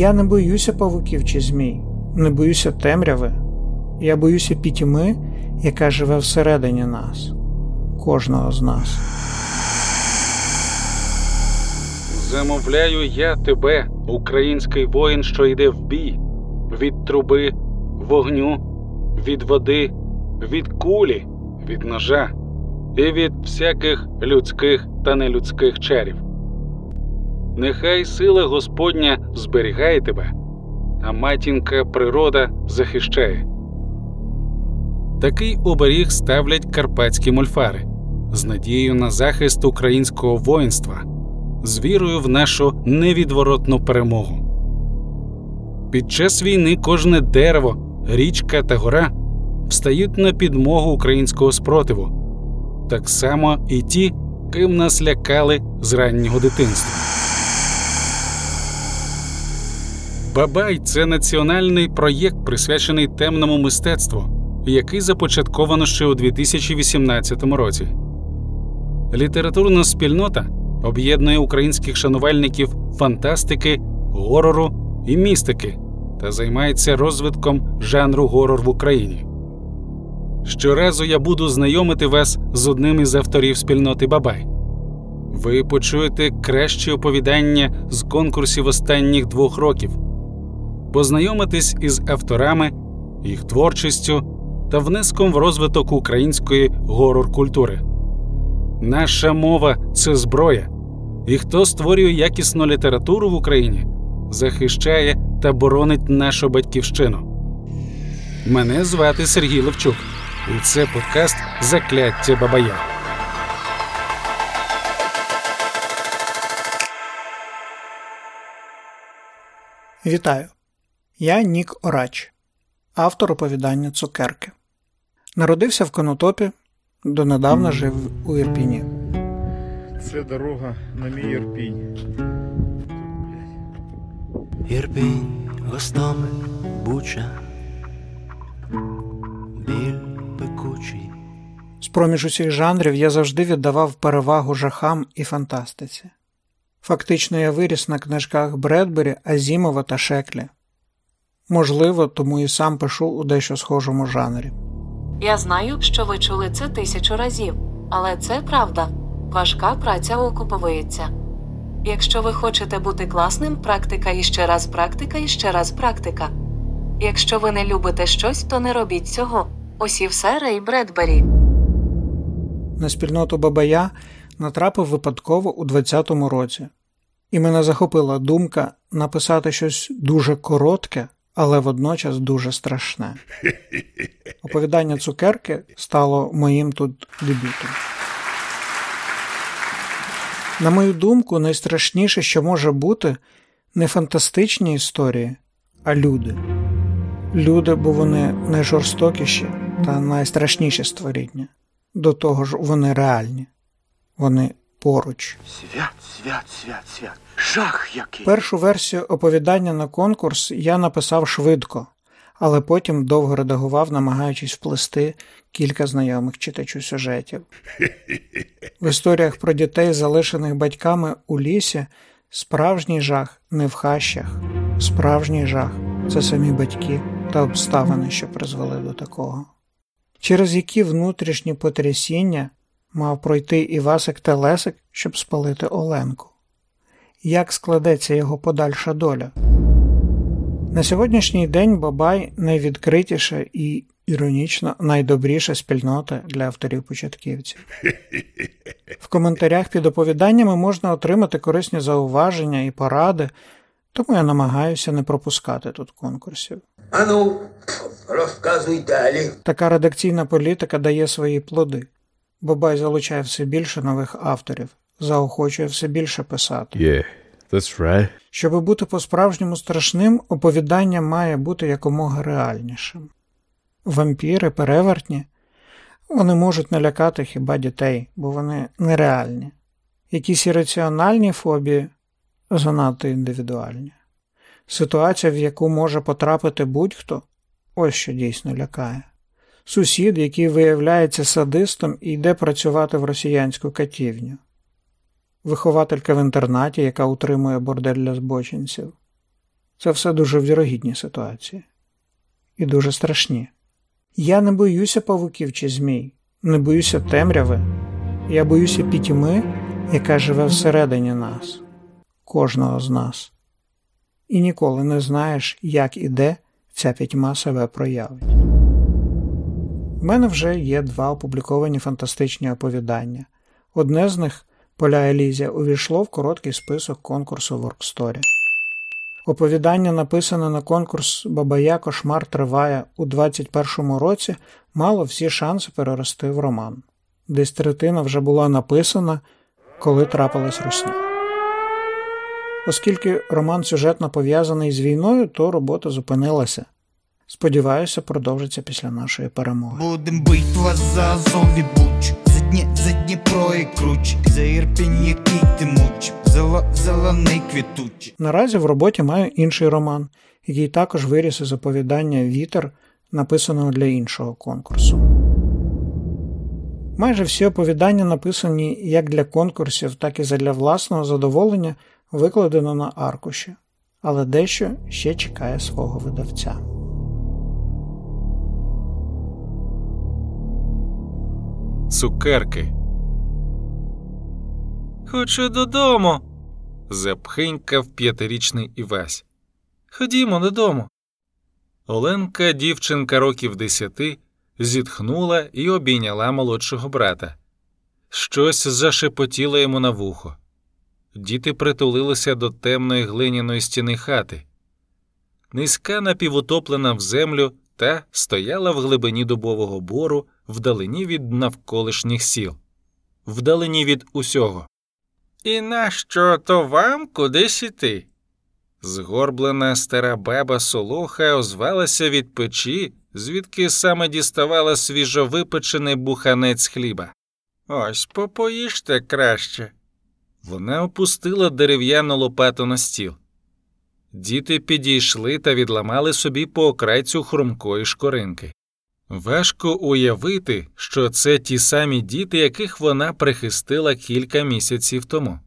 Я не боюся павуків чи змій, не боюся темряви. Я боюся пітьми, яка живе всередині нас, кожного з нас. Замовляю я тебе, український воїн, що йде в бій, від труби, вогню, від води, від кулі, від ножа і від всяких людських та нелюдських чарів. Нехай сила Господня зберігає тебе, а матінка природа захищає. Такий оберіг ставлять карпатські мольфари з надією на захист українського воїнства, з вірою в нашу невідворотну перемогу. Під час війни кожне дерево, річка та гора встають на підмогу українського спротиву, так само і ті, ким нас лякали з раннього дитинства. Бабай це національний проєкт, присвячений темному мистецтву, який започатковано ще у 2018 році. Літературна спільнота об'єднує українських шанувальників фантастики, горору і містики та займається розвитком жанру горор в Україні. Щоразу я буду знайомити вас з одним із авторів спільноти Бабай. Ви почуєте кращі оповідання з конкурсів останніх двох років, познайомитесь із авторами, їх творчістю та внеском в розвиток української горор культури. Наша мова це зброя, і хто створює якісну літературу в Україні, захищає та боронить нашу батьківщину. Мене звати Сергій Левчук, і це подкаст Закляття Бабая. Вітаю! Я НікОрач, автор оповідання Цукерки. Народився в Конотопі, донедавна жив у Ірпіні. Це дорога на мій Ірпінь. Ірпінь, Гостомель, Буча, біль пекучий. З проміж усіх жанрів я завжди віддавав перевагу жахам і фантастиці. Фактично, я виріс на книжках Бредбері, Азімова та Шеклі. Можливо, тому і сам пишу у дещо схожому жанрі. Я знаю, що ви чули це тисячу разів, але це правда. Важка праця окуповується. Якщо ви хочете бути класним, практика і ще раз практика і ще раз практика. Якщо ви не любите щось, то не робіть цього. Ось і все Рей Бредбері. На спільноту Бабая натрапив випадково у 20-му році, і мене захопила думка написати щось дуже коротке, але водночас дуже страшне. Оповідання цукерки стало моїм тут дебютом. На мою думку, найстрашніше, що може бути, не фантастичні історії, а люди. Люди, бо вони найжорстокіші та найстрашніші створіння. До того ж, вони реальні, вони поруч. Свят, свят, свят, свят. Жах який. Першу версію оповідання на конкурс я написав швидко, але потім довго редагував, намагаючись вплести кілька знайомих читачу сюжетів. В історіях про дітей, залишених батьками у лісі, справжній жах не в хащах, справжній жах це самі батьки та обставини, що призвели до такого. Через які внутрішні потрясіння мав пройти Івасик Телесик, щоб спалити Оленку як складеться його подальша доля. На сьогоднішній день Бабай найвідкритіша і іронічно найдобріша спільнота для авторів-початківців. В коментарях під оповіданнями можна отримати корисні зауваження і поради, тому я намагаюся не пропускати тут конкурсів. Ану, розказуй далі. Така редакційна політика дає свої плоди. Бабай залучає все більше нових авторів, заохочує все більше писати. Yeah, that's right. Щоби бути по-справжньому страшним, оповідання має бути якомога реальнішим. Вампіри, перевертні, вони можуть налякати хіба дітей, бо вони нереальні. Якісь ірраціональні фобії занадто індивідуальні. Ситуація, в яку може потрапити будь-хто, ось що дійсно лякає. Сусід, який виявляється садистом і йде працювати в росіянську катівню вихователька в інтернаті, яка утримує бордель для збочинців, Це все дуже вірогідні ситуації. І дуже страшні. Я не боюся павуків чи змій, не боюся темряви. Я боюся пітьми, яка живе всередині нас, кожного з нас. І ніколи не знаєш, як і де ця пітьма себе проявить. У мене вже є два опубліковані фантастичні оповідання. Одне з них Поля Елізія увійшло в короткий список конкурсу Workstory. Оповідання, написане на конкурс Бабая Кошмар триває у 21-му році, мало всі шанси перерости в роман. Десь третина вже була написана, коли трапилась русня. Оскільки роман сюжетно пов'язаний з війною, то робота зупинилася. Сподіваюся, продовжиться після нашої перемоги. Будем бить вас за Азов і Буч За, Дні, за Дніпро і Круч За Ірпінь, який ти муч Зелений квітуч Наразі в роботі маю інший роман, який також виріс із оповідання Вітер, написаного для іншого конкурсу. Майже всі оповідання, написані як для конкурсів, так і для власного задоволення, викладено на аркуші, але дещо ще чекає свого видавця. Цукерки. Хочу додому. запхинькав п'ятирічний Івась. Ходімо додому. Оленка, дівчинка років десяти, зітхнула і обійняла молодшого брата. Щось зашепотіло йому на вухо. Діти притулилися до темної глиняної стіни хати. Низька напівутоплена в землю та стояла в глибині дубового бору вдалині від навколишніх сіл, вдалині від усього. І нащо то вам кудись іти? Згорблена стара баба солоха озвалася від печі, звідки саме діставала свіжовипечений буханець хліба. Ось попоїжте краще. Вона опустила дерев'яну лопату на стіл. Діти підійшли та відламали собі по окрайцю хрумкої шкоринки. Важко уявити, що це ті самі діти, яких вона прихистила кілька місяців тому.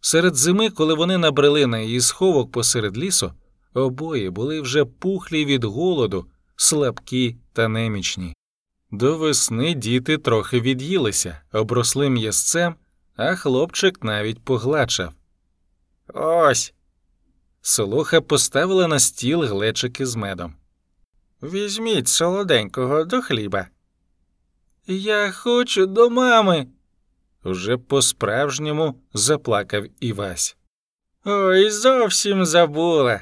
Серед зими, коли вони набрели на її сховок посеред лісу, обоє були вже пухлі від голоду, слабкі та немічні. До весни діти трохи від'їлися, обросли м'ясцем, а хлопчик навіть погладшав. Ось. Солоха поставила на стіл глечики з медом. Візьміть солоденького до хліба. Я хочу до мами. Уже по справжньому заплакав Івась. Ой, зовсім забула.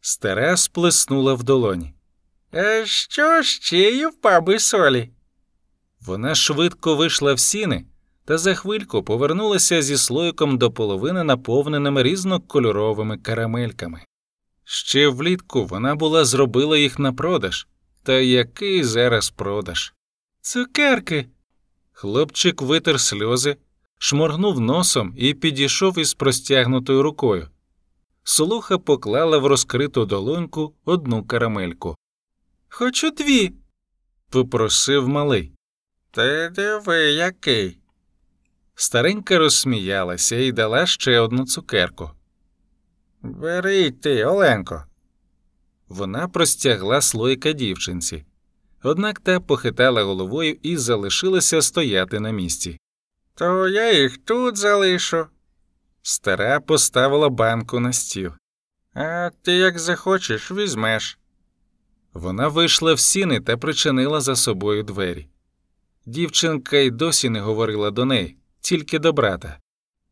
Стара сплеснула в долоні. А що ще є в баби солі? Вона швидко вийшла в сіни та за хвильку повернулася зі слойком до половини наповненими різнокольоровими карамельками. Ще влітку вона була зробила їх на продаж, та який зараз продаж. Цукерки. Хлопчик витер сльози, шморгнув носом і підійшов із простягнутою рукою. Солуха поклала в розкриту долоньку одну карамельку. Хочу дві. попросив малий. Ти диви, який. Старенька розсміялася і дала ще одну цукерку. Бери ти, Оленко. Вона простягла слойка дівчинці, однак та похитала головою і залишилася стояти на місці. То я їх тут залишу. Стара поставила банку на стіл. А ти як захочеш, візьмеш. Вона вийшла в сіни та причинила за собою двері. Дівчинка й досі не говорила до неї, тільки до брата.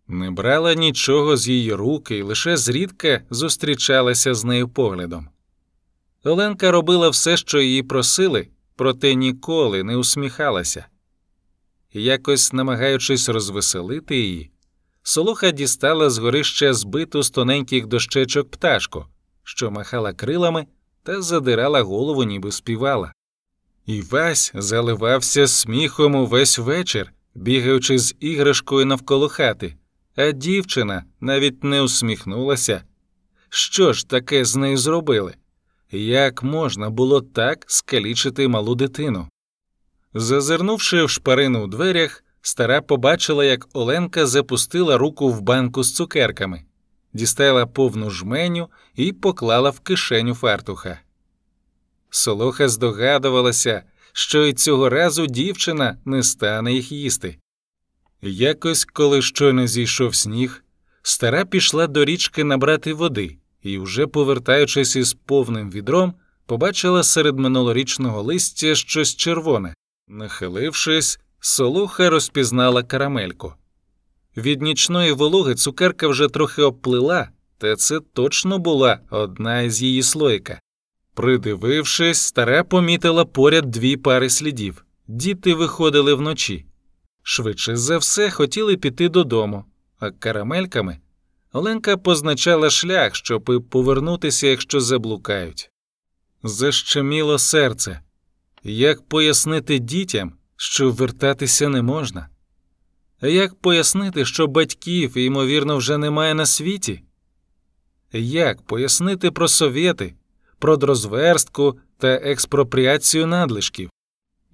Не брала нічого з її руки і лише зрідка зустрічалася з нею поглядом. Оленка робила все, що її просили, проте ніколи не усміхалася. Якось, намагаючись розвеселити її, Солоха дістала з горища збиту з тоненьких дощечок пташку, що махала крилами та задирала голову, ніби співала. Івась заливався сміхом увесь вечір, бігаючи з іграшкою навколо хати а дівчина навіть не усміхнулася. Що ж таке з нею зробили? Як можна було так скалічити малу дитину? Зазирнувши в шпарину у дверях, стара побачила, як Оленка запустила руку в банку з цукерками. дістала повну жменю і поклала в кишеню фартуха. Солоха здогадувалася, що й цього разу дівчина не стане їх їсти. Якось, коли щойно зійшов сніг, стара пішла до річки набрати води і, вже повертаючись із повним відром, побачила серед минулорічного листя щось червоне. Нахилившись, солоха розпізнала карамельку. Від нічної вологи цукерка вже трохи обплила, та це точно була одна із її слоїка. Придивившись, стара помітила поряд дві пари слідів. Діти виходили вночі. Швидше за все хотіли піти додому, а карамельками Оленка позначала шлях, щоб повернутися, якщо заблукають. Защеміло серце. Як пояснити дітям, що вертатися не можна? Як пояснити, що батьків, ймовірно, вже немає на світі? Як пояснити про совєти, про дрозверстку та експропріацію надлишків?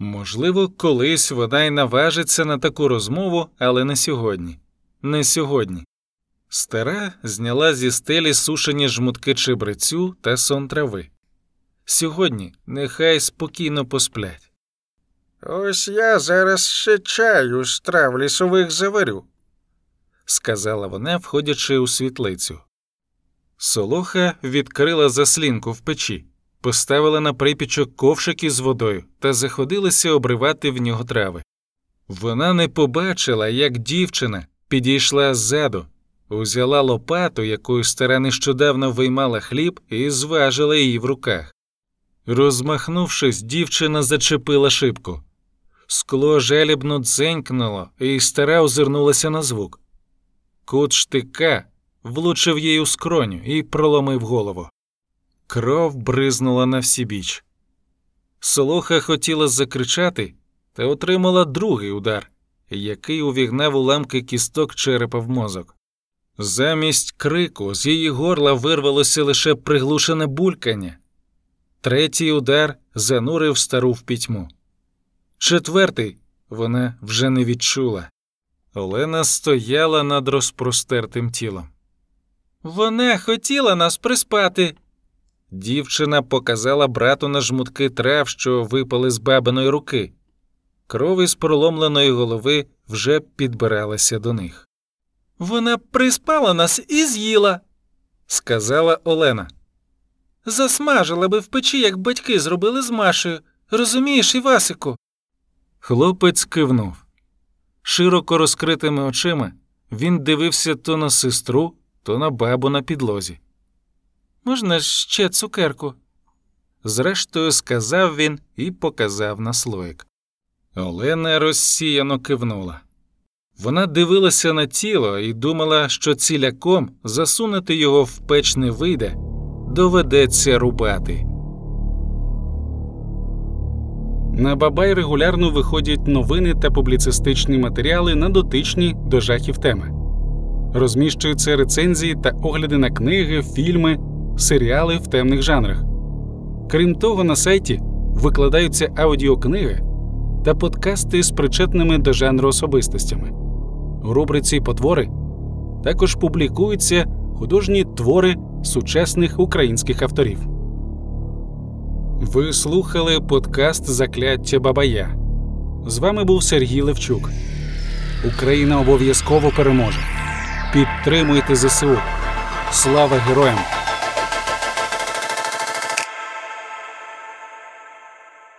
Можливо, колись вона й наважиться на таку розмову, але не сьогодні. Не сьогодні. Стара зняла зі стелі сушені жмутки чебрецю та сон трави. Сьогодні нехай спокійно посплять. Ось я зараз ще чаю з трав лісових заварю, сказала вона, входячи у світлицю. Солоха відкрила заслінку в печі, поставила на припічок ковшики з водою та заходилася обривати в нього трави. Вона не побачила, як дівчина підійшла ззаду, узяла лопату, якою стара нещодавно виймала хліб, і зважила її в руках. Розмахнувшись, дівчина зачепила шибку. Скло жалібно дзенькнуло, і стара озирнулася на звук. Кут штика влучив їй у скроню і проломив голову. Кров бризнула на всі біч. Солоха хотіла закричати та отримала другий удар, який увігнав уламки кісток черепа в мозок. Замість крику з її горла вирвалося лише приглушене булькання. Третій удар занурив стару в пітьму. Четвертий вона вже не відчула. Олена стояла над розпростертим тілом. Вона хотіла нас приспати. Дівчина показала брату на жмутки трав, що випали з бабиної руки. Кров із проломленої голови вже підбиралася до них. Вона приспала нас і з'їла, сказала Олена. Засмажила би в печі, як батьки зробили з Машею. Розумієш, Івасику? Хлопець кивнув. Широко розкритими очима він дивився то на сестру, то на бабу на підлозі. Можна ще цукерку? Зрештою, сказав він і показав на слоїк. Олена розсіяно кивнула. Вона дивилася на тіло і думала, що ціляком засунути його в печ не вийде, доведеться рубати. На Бабай регулярно виходять новини та публіцистичні матеріали на дотичні до жахів теми. Розміщуються рецензії та огляди на книги, фільми, серіали в темних жанрах. Крім того, на сайті викладаються аудіокниги та подкасти з причетними до жанру особистостями. У рубриці Потвори також публікуються художні твори сучасних українських авторів. Ви слухали подкаст Закляття Бабая. З вами був Сергій Левчук. Україна обов'язково переможе. Підтримуйте ЗСУ. Слава героям!